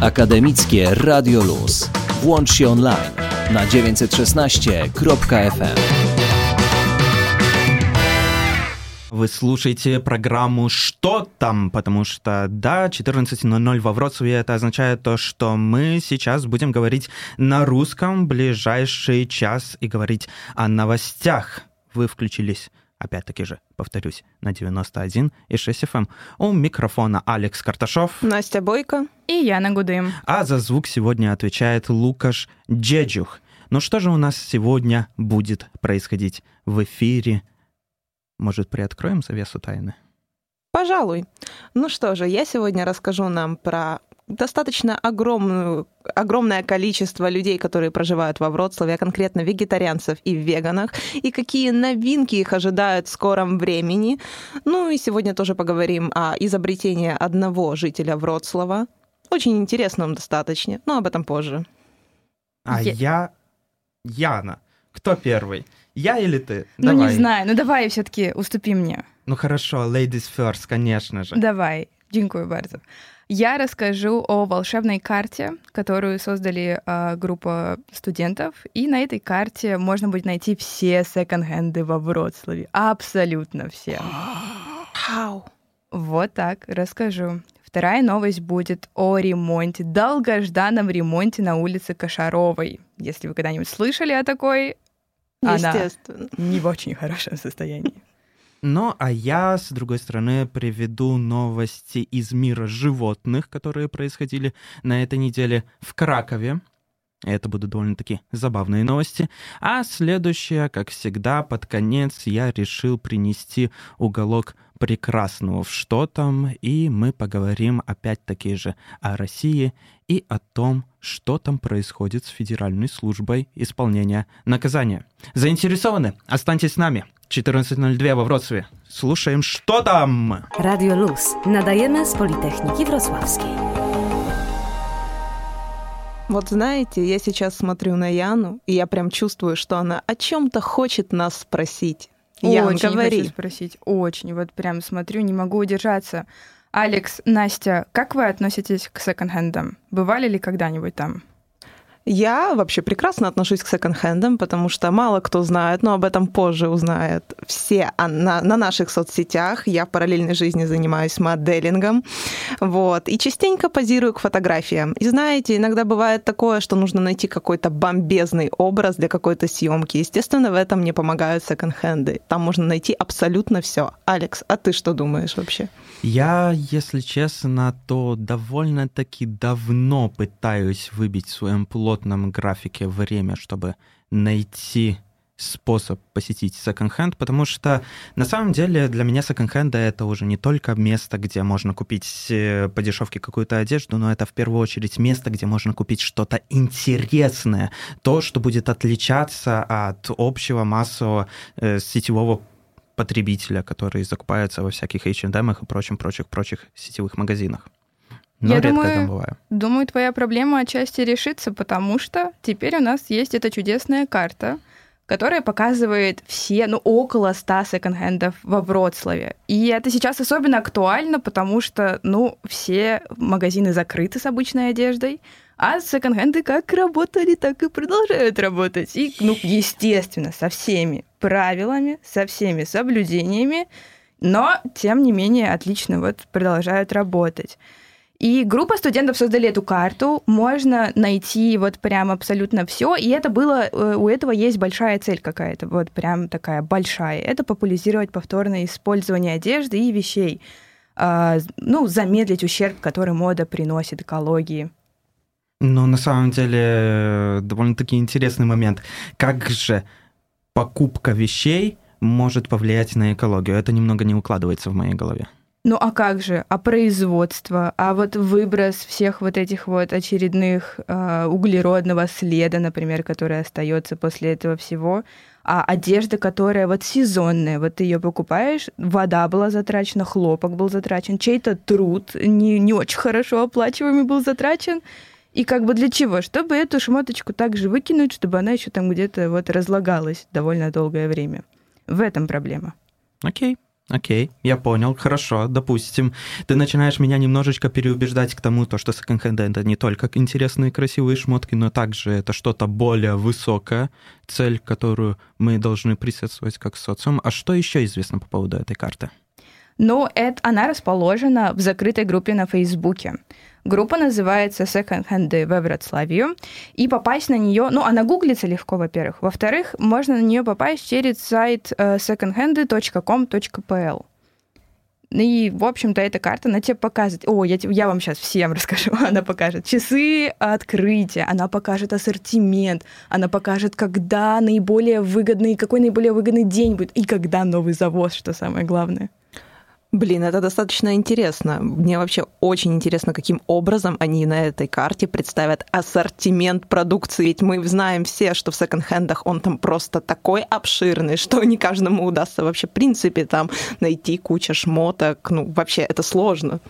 Akademickie Radio Luz. Włącz się online na 916.fm. Вы слушаете программу «Что там?», потому что, да, 14.00 во Вроцлаве, это означает то, что мы сейчас будем говорить на русском ближайший час и говорить о новостях. Вы включились опять-таки же, повторюсь, на 91 и 6 FM. Эм. У микрофона Алекс Карташов. Настя Бойко. И Яна Гудым. А за звук сегодня отвечает Лукаш Джеджух. Ну что же у нас сегодня будет происходить в эфире? Может, приоткроем завесу тайны? Пожалуй. Ну что же, я сегодня расскажу нам про достаточно огромную, огромное количество людей, которые проживают во Вроцлаве, а конкретно вегетарианцев и веганах, и какие новинки их ожидают в скором времени. Ну и сегодня тоже поговорим о изобретении одного жителя Вроцлава. Очень интересном достаточно, но об этом позже. А я... я... Яна. Кто первый? Я или ты? Ну, давай. не знаю. Ну, давай все-таки уступи мне. Ну, хорошо. Ladies first, конечно же. Давай. Дякую bardzo. Я расскажу о волшебной карте, которую создали э, группа студентов. И на этой карте можно будет найти все секонд-хенды во Вроцлаве. Абсолютно все. How? Вот так, расскажу. Вторая новость будет о ремонте, долгожданном ремонте на улице Кошаровой. Если вы когда-нибудь слышали о такой, она не в очень хорошем состоянии. Ну, а я, с другой стороны, приведу новости из мира животных, которые происходили на этой неделе в Кракове. Это будут довольно-таки забавные новости. А следующее, как всегда, под конец я решил принести уголок прекрасного в что там, и мы поговорим опять-таки же о России и о том, что там происходит с Федеральной службой исполнения наказания. Заинтересованы? Останьтесь с нами. 14.02 во Wrocławiu. Слушаем, что там? Radio Luz. Nadajemy z Politechniki Wrocławskiej. Вот знаете, я сейчас смотрю на Яну, и я прям чувствую, что она о чем-то хочет нас спросить. Ян, очень говори. хочу спросить, очень. Вот прям смотрю, не могу удержаться. Алекс, Настя, как вы относитесь к секонд-хендам? Бывали ли когда-нибудь там? Я вообще прекрасно отношусь к секонд-хендам, потому что мало кто знает, но об этом позже узнают все на, на наших соцсетях. Я в параллельной жизни занимаюсь моделингом, вот, и частенько позирую к фотографиям. И знаете, иногда бывает такое, что нужно найти какой-то бомбезный образ для какой-то съемки. Естественно, в этом мне помогают секонд-хенды. Там можно найти абсолютно все. Алекс, а ты что думаешь вообще? Я, если честно, то довольно-таки давно пытаюсь выбить в своем плотном графике время, чтобы найти способ посетить секонд-хенд, потому что на самом деле для меня секонд-хенда это уже не только место, где можно купить э, по дешевке какую-то одежду, но это в первую очередь место, где можно купить что-то интересное, то, что будет отличаться от общего массового э, сетевого потребителя, который закупается во всяких H&M и прочих, прочих, прочих сетевых магазинах. Но Я редко думаю, там бываю. думаю, твоя проблема отчасти решится, потому что теперь у нас есть эта чудесная карта, которая показывает все, ну, около 100 секонд-хендов во Вроцлаве. И это сейчас особенно актуально, потому что, ну, все магазины закрыты с обычной одеждой, а секонд-хенды как работали, так и продолжают работать. И, ну, естественно, со всеми правилами, со всеми соблюдениями, но, тем не менее, отлично вот продолжают работать. И группа студентов создали эту карту, можно найти вот прям абсолютно все, и это было, э, у этого есть большая цель какая-то, вот прям такая большая. Это популяризировать повторное использование одежды и вещей, а, ну, замедлить ущерб, который мода приносит экологии. Но на самом деле довольно-таки интересный момент. Как же покупка вещей может повлиять на экологию? Это немного не укладывается в моей голове. Ну а как же? А производство? А вот выброс всех вот этих вот очередных э, углеродного следа, например, который остается после этого всего? А одежда, которая вот сезонная, вот ты ее покупаешь, вода была затрачена, хлопок был затрачен, чей-то труд не, не очень хорошо оплачиваемый был затрачен, и как бы для чего? Чтобы эту шмоточку также выкинуть, чтобы она еще там где-то вот разлагалась довольно долгое время. В этом проблема. Окей. Окей, я понял, хорошо, допустим. Ты начинаешь меня немножечко переубеждать к тому, то, что секонд-хенд это не только интересные красивые шмотки, но также это что-то более высокое, цель, которую мы должны присутствовать как социум. А что еще известно по поводу этой карты? Ну, это, она расположена в закрытой группе на Фейсбуке. Группа называется Second Hand в Вроцлавию. И попасть на нее, ну, она гуглится легко, во-первых. Во-вторых, можно на нее попасть через сайт э, secondhand.com.pl. И, в общем-то, эта карта, она тебе показывает... О, я, я вам сейчас всем расскажу. Она покажет часы открытия, она покажет ассортимент, она покажет, когда наиболее выгодный, какой наиболее выгодный день будет, и когда новый завоз, что самое главное. Блин, это достаточно интересно. Мне вообще очень интересно, каким образом они на этой карте представят ассортимент продукции. Ведь мы знаем все, что в секонд-хендах он там просто такой обширный, что не каждому удастся вообще в принципе там найти кучу шмоток. Ну, вообще это сложно.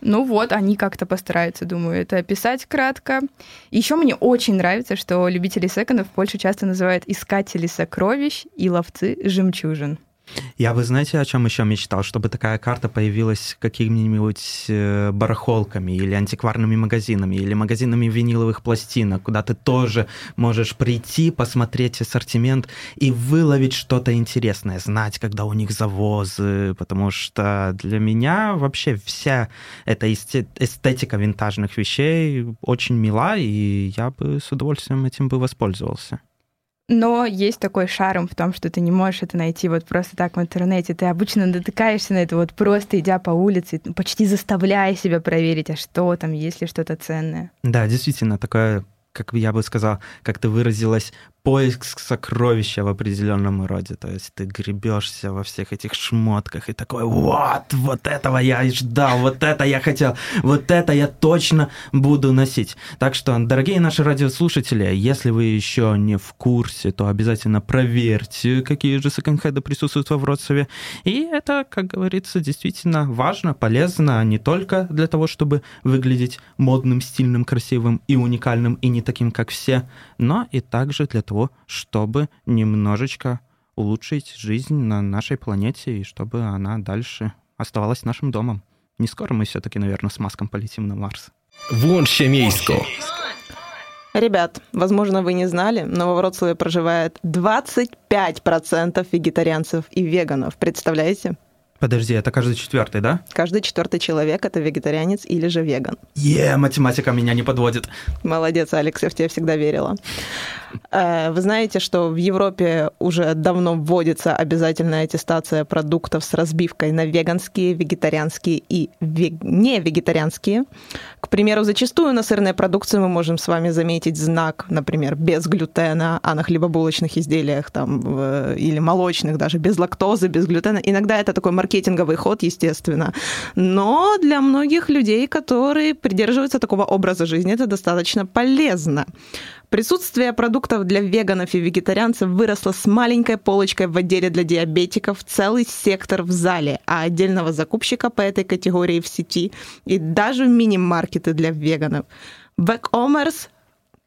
Ну вот, они как-то постараются, думаю, это описать кратко. Еще мне очень нравится, что любители секондов в Польше часто называют искатели сокровищ и ловцы жемчужин. Я, вы знаете, о чем еще мечтал? Чтобы такая карта появилась какими-нибудь э, барахолками или антикварными магазинами, или магазинами виниловых пластинок, куда ты тоже можешь прийти, посмотреть ассортимент и выловить что-то интересное, знать, когда у них завозы, потому что для меня вообще вся эта эстетика винтажных вещей очень мила, и я бы с удовольствием этим бы воспользовался. Но есть такой шарм в том, что ты не можешь это найти вот просто так в интернете. Ты обычно натыкаешься на это вот просто идя по улице, почти заставляя себя проверить, а что там, есть ли что-то ценное. Да, действительно, такое как я бы сказал, как ты выразилась, поиск сокровища в определенном роде. То есть ты гребешься во всех этих шмотках и такой, вот, вот этого я и ждал, вот это я хотел, вот это я точно буду носить. Так что, дорогие наши радиослушатели, если вы еще не в курсе, то обязательно проверьте, какие же секонд-хеды присутствуют во Вроцлаве. И это, как говорится, действительно важно, полезно не только для того, чтобы выглядеть модным, стильным, красивым и уникальным, и не таким, как все, но и также для того, того, чтобы немножечко улучшить жизнь на нашей планете и чтобы она дальше оставалась нашим домом. Не скоро мы все-таки, наверное, с Маском полетим на Марс. Włączcie miejsko. Ребят, возможно, вы не знали, но во Вроцлаве проживает 25% вегетарианцев и веганов. Представляете? Подожди, это каждый четвертый, да? Каждый четвертый человек это вегетарианец или же веган. Е, математика меня не подводит. Молодец, Алекс, я в тебя всегда верила. Э, вы знаете, что в Европе уже давно вводится обязательная аттестация продуктов с разбивкой на веганские, вегетарианские и вег... не вегетарианские. К примеру, зачастую на сырной продукции мы можем с вами заметить знак, например, без глютена, а на хлебобулочных изделиях там, или молочных даже без лактозы, без глютена. Иногда это такой маркетинговый ход, естественно. Но для многих людей, которые придерживаются такого образа жизни, это достаточно полезно. Присутствие продуктов для веганов и вегетарианцев выросло с маленькой полочкой в отделе для диабетиков, целый сектор в зале, а отдельного закупщика по этой категории в сети и даже мини-маркеты для веганов. Бэк-Омерс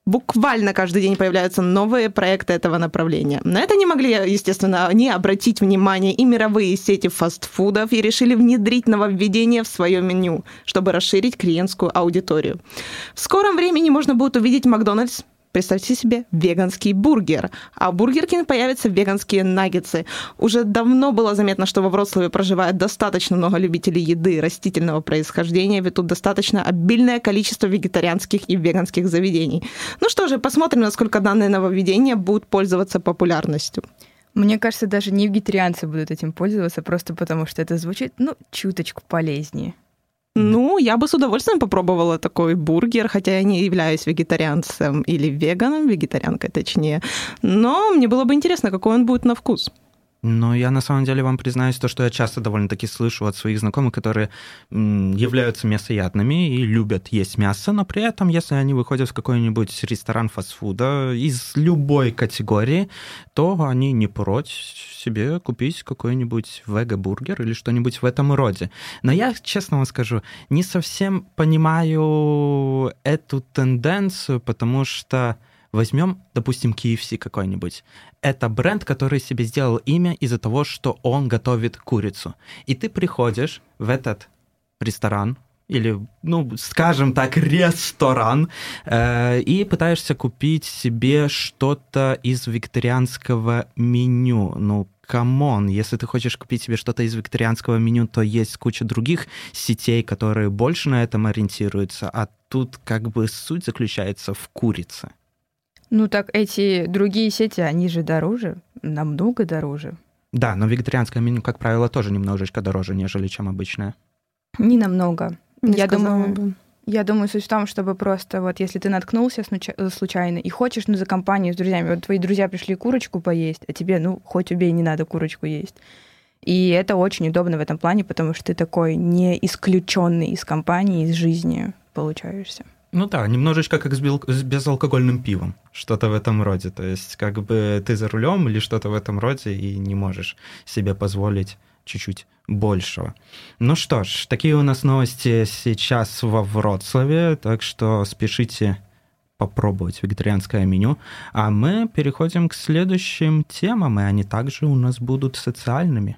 буквально каждый день появляются новые проекты этого направления. На это не могли, естественно, не обратить внимание и мировые сети фастфудов и решили внедрить нововведение в свое меню, чтобы расширить клиентскую аудиторию. В скором времени можно будет увидеть Макдональдс Представьте себе веганский бургер. А Бургер Кинг появятся веганские наггетсы. Уже давно было заметно, что во Вроцлаве проживает достаточно много любителей еды растительного происхождения, ведь тут достаточно обильное количество вегетарианских и веганских заведений. Ну что же, посмотрим, насколько данное нововведение будет пользоваться популярностью. Мне кажется, даже не вегетарианцы будут этим пользоваться, просто потому что это звучит, ну, чуточку полезнее. Ну, я бы с удовольствием попробовала такой бургер, хотя я не являюсь вегетарианцем или веганом, вегетарианкой точнее. Но мне было бы интересно, какой он будет на вкус. Но я на самом деле вам признаюсь, то, что я часто довольно-таки слышу от своих знакомых, которые являются мясоядными и любят есть мясо, но при этом, если они выходят в какой-нибудь ресторан фастфуда из любой категории, то они не прочь себе купить какой-нибудь вега-бургер или что-нибудь в этом роде. Но я, честно вам скажу, не совсем понимаю эту тенденцию, потому что Возьмем, допустим, KFC какой-нибудь. Это бренд, который себе сделал имя из-за того, что он готовит курицу. И ты приходишь в этот ресторан, или, ну, скажем так, ресторан, э, и пытаешься купить себе что-то из вегетарианского меню. Ну, come on, если ты хочешь купить себе что-то из вегетарианского меню, то есть куча других сетей, которые больше на этом ориентируются, а тут как бы суть заключается в курице. Ну так эти другие сети, они же дороже, намного дороже. Да, но вегетарианское меню, как правило, тоже немножечко дороже, нежели чем обычное. Не намного. Не я думаю, бы. я думаю, суть в том, чтобы просто вот если ты наткнулся случайно и хочешь, ну, за компанию с друзьями, вот твои друзья пришли курочку поесть, а тебе, ну, хоть убей, не надо курочку есть. И это очень удобно в этом плане, потому что ты такой не исключенный из компании, из жизни получаешься. Ну да, немножечко как с, бел- с безалкогольным пивом, что-то в этом роде. То есть как бы ты за рулем или что-то в этом роде и не можешь себе позволить чуть-чуть большего. Ну что ж, такие у нас новости сейчас во Вроцлаве, так что спешите попробовать вегетарианское меню. А мы переходим к следующим темам, и они также у нас будут социальными.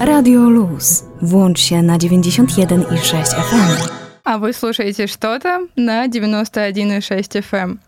Radio Luz. Włącz się na 91,6 FM. А вы слушаете что-то на 91,6 FM.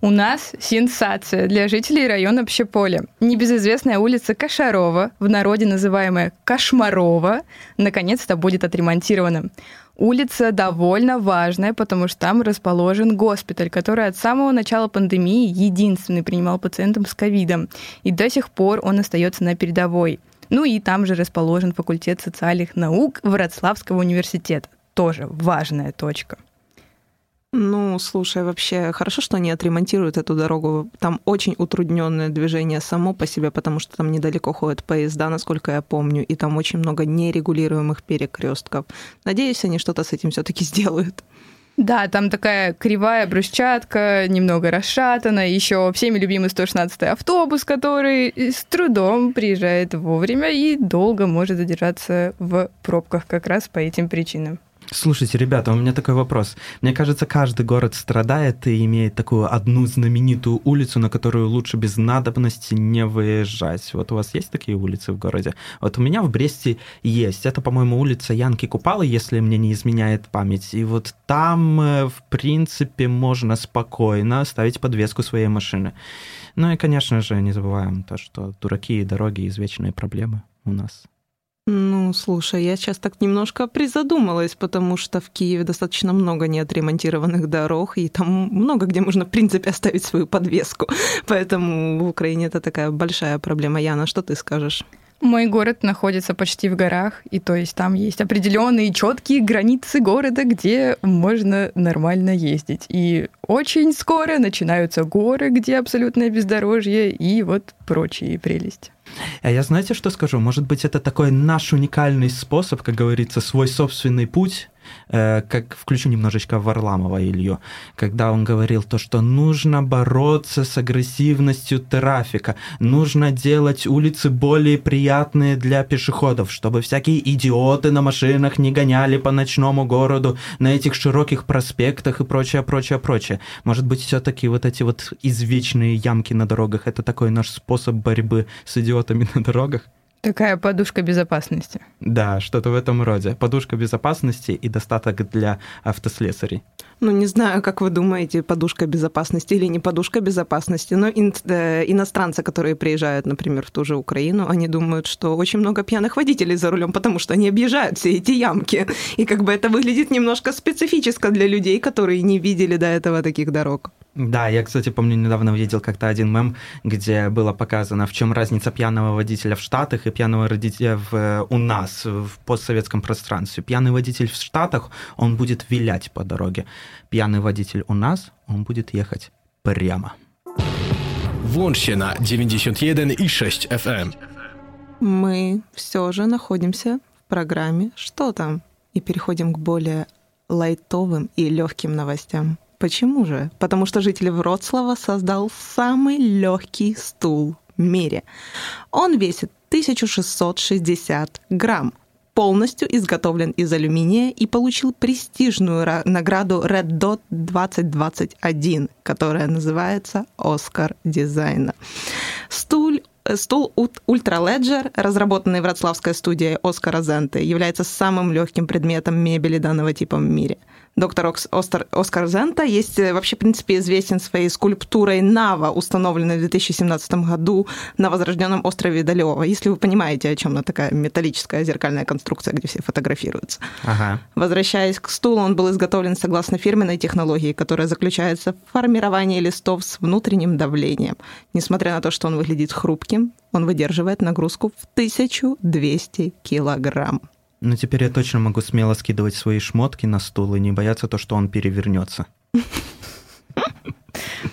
У нас сенсация для жителей района Пщеполя. Небезызвестная улица Кошарова, в народе называемая Кошмарова, наконец-то будет отремонтирована. Улица довольно важная, потому что там расположен госпиталь, который от самого начала пандемии единственный принимал пациентов с ковидом. И до сих пор он остается на передовой. Ну и там же расположен факультет социальных наук Вроцлавского университета. Тоже важная точка. Ну, слушай, вообще хорошо, что они отремонтируют эту дорогу. Там очень утрудненное движение само по себе, потому что там недалеко ходят поезда, насколько я помню, и там очень много нерегулируемых перекрестков. Надеюсь, они что-то с этим все-таки сделают. Да, там такая кривая брусчатка, немного расшатана, еще всеми любимый 116 автобус, который с трудом приезжает вовремя и долго может задержаться в пробках как раз по этим причинам. Слушайте, ребята, у меня такой вопрос. Мне кажется, каждый город страдает и имеет такую одну знаменитую улицу, на которую лучше без надобности не выезжать. Вот у вас есть такие улицы в городе? Вот у меня в Бресте есть. Это, по-моему, улица Янки Купалы, если мне не изменяет память. И вот там, э, в принципе, можно спокойно ставить подвеску своей машины. Ну и, конечно же, не забываем то, что дураки и дороги — извечные проблемы у нас. Ну, слушай, я сейчас так немножко призадумалась, потому что в Киеве достаточно много неотремонтированных дорог, и там много где можно, в принципе, оставить свою подвеску. Поэтому в Украине это такая большая проблема. Яна, что ты скажешь? Мой город находится почти в горах, и то есть там есть определенные четкие границы города, где можно нормально ездить. И очень скоро начинаются горы, где абсолютное бездорожье, и вот прочие прелести. А я знаете, что скажу? Может быть, это такой наш уникальный способ, как говорится, свой собственный путь, как включу немножечко Варламова Илью, когда он говорил то, что нужно бороться с агрессивностью трафика, нужно делать улицы более приятные для пешеходов, чтобы всякие идиоты на машинах не гоняли по ночному городу на этих широких проспектах и прочее, прочее, прочее. Может быть, все-таки вот эти вот извечные ямки на дорогах, это такой наш способ борьбы с идиотами на дорогах? Такая подушка безопасности. Да, что-то в этом роде. Подушка безопасности и достаток для автослесарей. Ну, не знаю, как вы думаете, подушка безопасности или не подушка безопасности, но ин- э, иностранцы, которые приезжают, например, в ту же Украину, они думают, что очень много пьяных водителей за рулем, потому что они объезжают все эти ямки. И как бы это выглядит немножко специфически для людей, которые не видели до этого таких дорог. Да, я, кстати, помню, недавно видел как-то один мем, где было показано, в чем разница пьяного водителя в Штатах и пьяного водителя в, э, у нас, в постсоветском пространстве. Пьяный водитель в Штатах, он будет вилять по дороге. Пьяный водитель у нас, он будет ехать прямо. Na 91,6 FM. Мы все же находимся в программе «Что там?» и переходим к более лайтовым и легким новостям. Почему же? Потому что житель Вроцлава создал самый легкий стул в мире. Он весит 1660 грамм. полностью изготовлен из алюминия и получил престижную ра- награду Red Dot 2021, которая называется «Оскар дизайна». Стуль Стул Ultra Ledger, разработанный вроцлавской студией Оскара Зенте, является самым легким предметом мебели данного типа в мире – доктор Остер, Оскар Зента есть э, вообще, в принципе, известен своей скульптурой Нава, установленной в 2017 году на возрожденном острове Далева. Если вы понимаете, о чем она такая металлическая зеркальная конструкция, где все фотографируются. Ага. Возвращаясь к стулу, он был изготовлен согласно фирменной технологии, которая заключается в формировании листов с внутренним давлением. Несмотря на то, что он выглядит хрупким, он выдерживает нагрузку в 1200 килограмм. Ну, теперь я точно могу смело скидывать свои шмотки на стул и не бояться то, что он перевернется.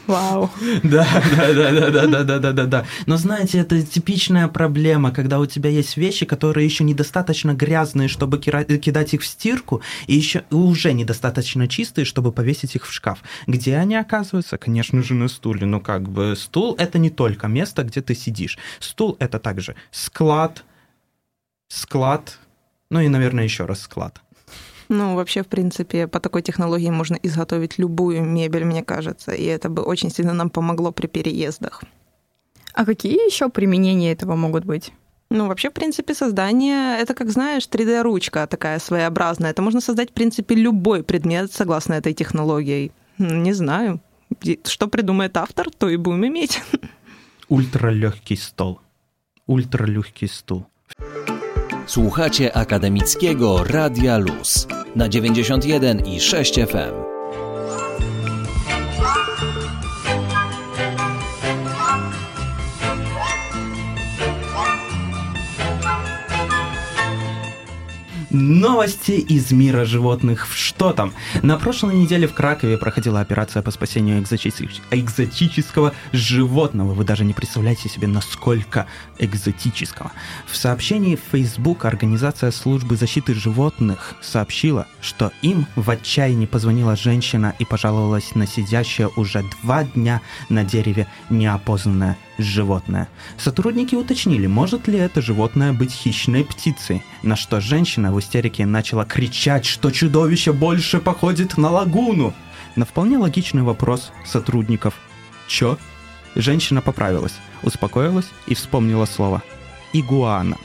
Вау. Да, да, да, да, да, да, да, да, да, да. Но знаете, это типичная проблема, когда у тебя есть вещи, которые еще недостаточно грязные, чтобы кидать их в стирку, и еще уже недостаточно чистые, чтобы повесить их в шкаф. Где они оказываются? Конечно же, на стуле. Ну, как бы стул это не только место, где ты сидишь. Стул это также склад, склад, ну и, наверное, еще раз склад. Ну, вообще, в принципе, по такой технологии можно изготовить любую мебель, мне кажется, и это бы очень сильно нам помогло при переездах. А какие еще применения этого могут быть? Ну, вообще, в принципе, создание — это, как знаешь, 3D-ручка такая своеобразная. Это можно создать, в принципе, любой предмет согласно этой технологии. Не знаю. Что придумает автор, то и будем иметь. Ультралегкий стол. Ультралегкий стул. Słuchacie akademickiego Radia Luz na 91 i 6 FM. Новости из мира животных. Что там? На прошлой неделе в Кракове проходила операция по спасению экзотического животного. Вы даже не представляете себе, насколько экзотического. В сообщении в Facebook Организация службы защиты животных сообщила, что им в отчаянии позвонила женщина и пожаловалась на сидящее уже два дня на дереве неопознанное животное. Сотрудники уточнили, может ли это животное быть хищной птицей, на что женщина в истерике начала кричать, что чудовище больше походит на лагуну. На вполне логичный вопрос сотрудников «Чё?». Женщина поправилась, успокоилась и вспомнила слово игуана.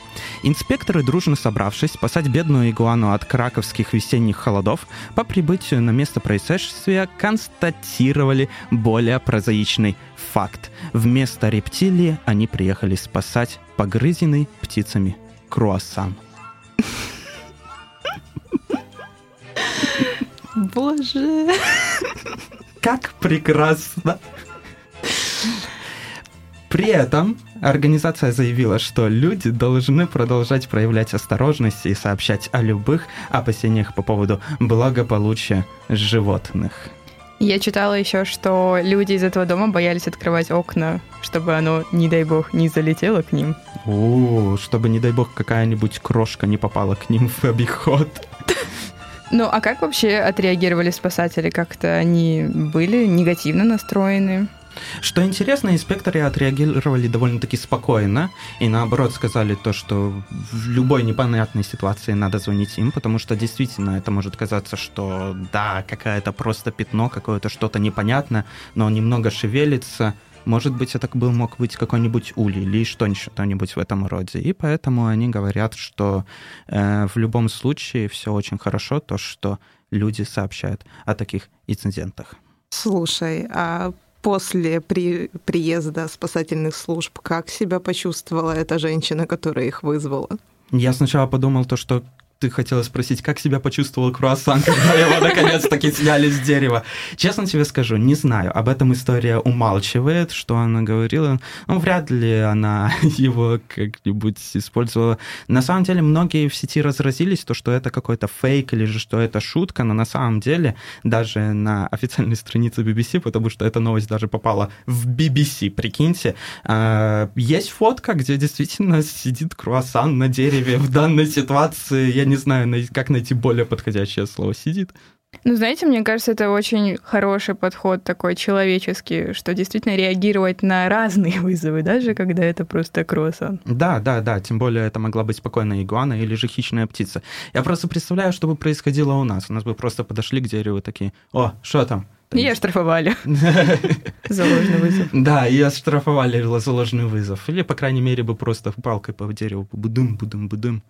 Инспекторы, дружно собравшись, спасать бедную игуану от краковских весенних холодов, по прибытию на место происшествия констатировали более прозаичный факт. Вместо рептилии они приехали спасать погрызенный птицами круассан. Боже. Как прекрасно! При этом организация заявила, что люди должны продолжать проявлять осторожность и сообщать о любых опасениях по поводу благополучия животных. Я читала еще, что люди из этого дома боялись открывать окна, чтобы оно, не дай бог, не залетело к ним. О, чтобы, не дай бог, какая-нибудь крошка не попала к ним в обиход. Ну, а как вообще отреагировали спасатели? Как-то они были негативно настроены? Что интересно, инспекторы отреагировали довольно-таки спокойно и наоборот сказали то, что в любой непонятной ситуации надо звонить им, потому что действительно это может казаться, что да, какое-то просто пятно, какое-то что-то непонятное, но немного шевелится, может быть, это был, мог быть какой-нибудь улей или что-нибудь в этом роде. И поэтому они говорят, что э, в любом случае все очень хорошо, то, что люди сообщают о таких инцидентах. Слушай, а после при, приезда спасательных служб, как себя почувствовала эта женщина, которая их вызвала? Я сначала подумал то, что ты хотела спросить, как себя почувствовал круассан, когда его наконец-таки сняли с дерева. Честно тебе скажу, не знаю. Об этом история умалчивает, что она говорила. Ну, вряд ли она его как-нибудь использовала. На самом деле, многие в сети разразились, то, что это какой-то фейк или же что это шутка, но на самом деле даже на официальной странице BBC, потому что эта новость даже попала в BBC, прикиньте, а, есть фотка, где действительно сидит круассан на дереве в данной ситуации. Я не знаю, как найти более подходящее слово. Сидит. Ну, знаете, мне кажется, это очень хороший подход такой человеческий, что действительно реагировать на разные вызовы, даже когда это просто круассан. Да, да, да, тем более это могла быть спокойная игуана или же хищная птица. Я просто представляю, что бы происходило у нас. У нас бы просто подошли к дереву такие, о, что там? И оштрафовали за ложный вызов. Да, и оштрафовали за ложный вызов. Или, по крайней мере, бы просто палкой по дереву будым, будым, будым.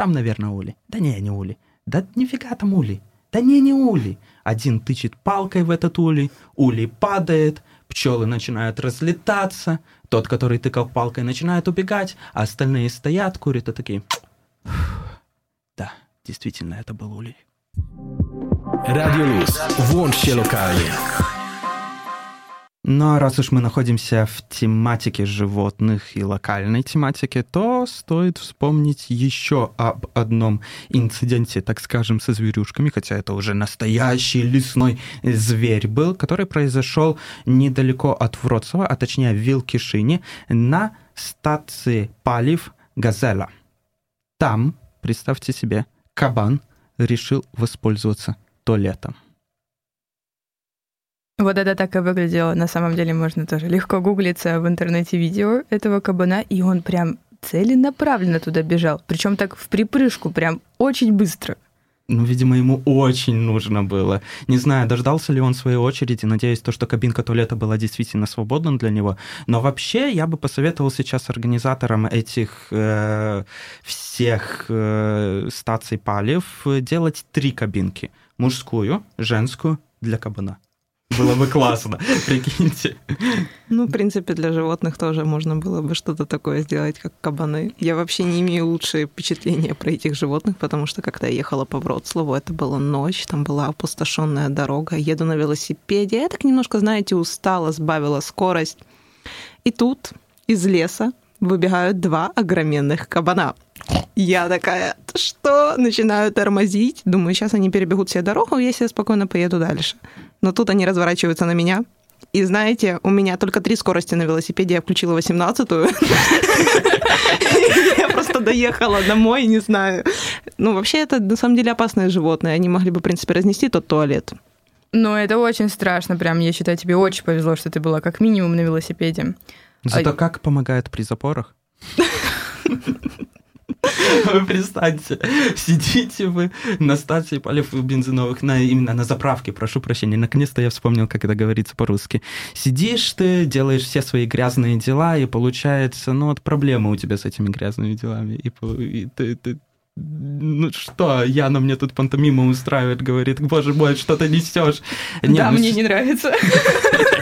Там, наверное, ули. Да не, не ули. Да нифига там ули. Да не, не ули. Один тычет палкой в этот улей, улей падает, пчелы начинают разлетаться, тот, который тыкал палкой, начинает убегать, а остальные стоят, курят и такие... Да, действительно, это был улей. Radio Luz. Włącz się lokalnie. А раз уж мы находимся в тематике животных и локальной тематике, то стоит вспомнить еще об одном инциденте, так скажем, со зверюшками, хотя это уже настоящий лесной зверь был, который произошел недалеко от Вроцлава, а точнее в Вилкишине, на стации палив «Газела». Там, представьте себе, кабан решил воспользоваться туалетом. Вот это так и выглядело. На самом деле можно тоже легко гуглиться в интернете видео этого кабана, и он прям целенаправленно туда бежал. Причем так в припрыжку, прям очень быстро. Ну, видимо, ему очень нужно было. Не знаю, дождался ли он своей очереди. Надеюсь, то, что кабинка туалета была действительно свободна для него. Но вообще я бы посоветовал сейчас организаторам этих э, всех э, стаций палев делать три кабинки. Мужскую, женскую для кабана. Было бы классно, прикиньте. Ну, в принципе, для животных тоже можно было бы что-то такое сделать, как кабаны. Я вообще не имею лучшие впечатления про этих животных, потому что когда я ехала по Вроцлаву, это была ночь, там была опустошенная дорога, еду на велосипеде, я так немножко, знаете, устала, сбавила скорость. И тут из леса выбегают два огроменных кабана. Я такая, что? Начинаю тормозить. Думаю, сейчас они перебегут все дорогу, я себе спокойно поеду дальше. Но тут они разворачиваются на меня. И знаете, у меня только три скорости на велосипеде, я включила 18-ю. Я просто доехала домой, не знаю. Ну, вообще, это на самом деле опасные животные. Они могли бы, в принципе, разнести тот туалет. Но это очень страшно, прям, я считаю, тебе очень повезло, что ты была как минимум на велосипеде. Зато как помогает при запорах? Вы представьте, сидите вы на станции полив бензиновых, на, именно на заправке, прошу прощения, наконец-то я вспомнил, как это говорится по-русски. Сидишь ты, делаешь все свои грязные дела, и получается, ну вот проблема у тебя с этими грязными делами, и, и ты, ты ну что, Яна мне тут пантомиму устраивает, говорит, боже мой, что ты несешь? Да, мне не нравится.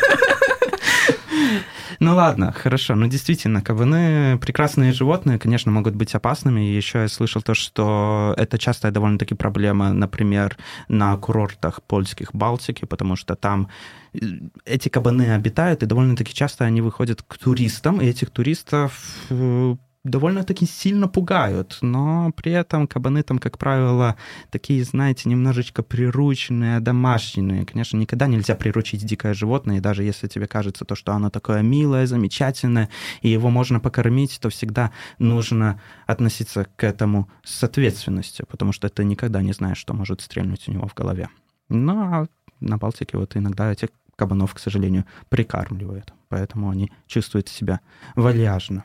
Ну ладно, хорошо. Ну действительно, кабаны прекрасные животные, конечно, могут быть опасными. И еще я слышал то, что это частая довольно-таки проблема, например, на курортах польских Балтики, потому что там э, эти кабаны обитают, и довольно-таки часто они выходят к туристам, и этих туристов э, довольно-таки сильно пугают, но при этом кабаны там, как правило, такие, знаете, немножечко прирученные, домашние. Конечно, никогда нельзя приручить дикое животное, и даже если тебе кажется то, что оно такое милое, замечательное, и его можно покормить, то всегда нужно относиться к этому с ответственностью, потому что ты никогда не знаешь, что может стрельнуть у него в голове. Ну, а на Балтике вот иногда этих кабанов, к сожалению, прикармливают, поэтому они чувствуют себя вальяжно.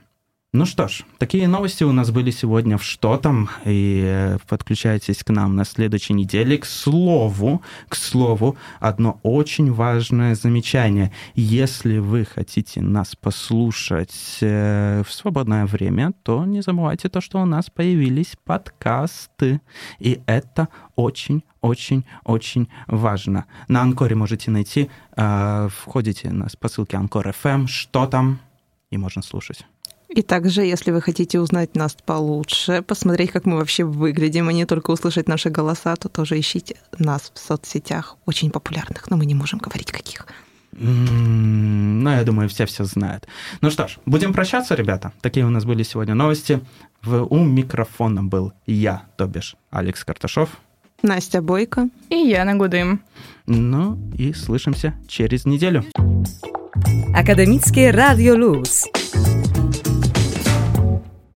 Ну что ж, такие новости у нас были сегодня в «Что там?» И э, подключайтесь к нам на следующей неделе. К слову, к слову, одно очень важное замечание. Если вы хотите нас послушать э, в свободное время, то не забывайте то, что у нас появились подкасты. И это очень-очень-очень важно. На Анкоре можете найти, э, входите по ссылке Анкор FM, «Что там?» и можно слушать. И также, если вы хотите узнать нас получше, посмотреть, как мы вообще выглядим, а не только услышать наши голоса, то тоже ищите нас в соцсетях, очень популярных, но мы не можем говорить каких. Ну, я думаю, все все знают. Ну что ж, будем прощаться, ребята. Такие у нас были сегодня новости. В, у микрофона был я, то бишь Алекс Карташов. Настя Бойко. И Яна Гудым. Ну и слышимся через неделю. Akademickie Radio Luz.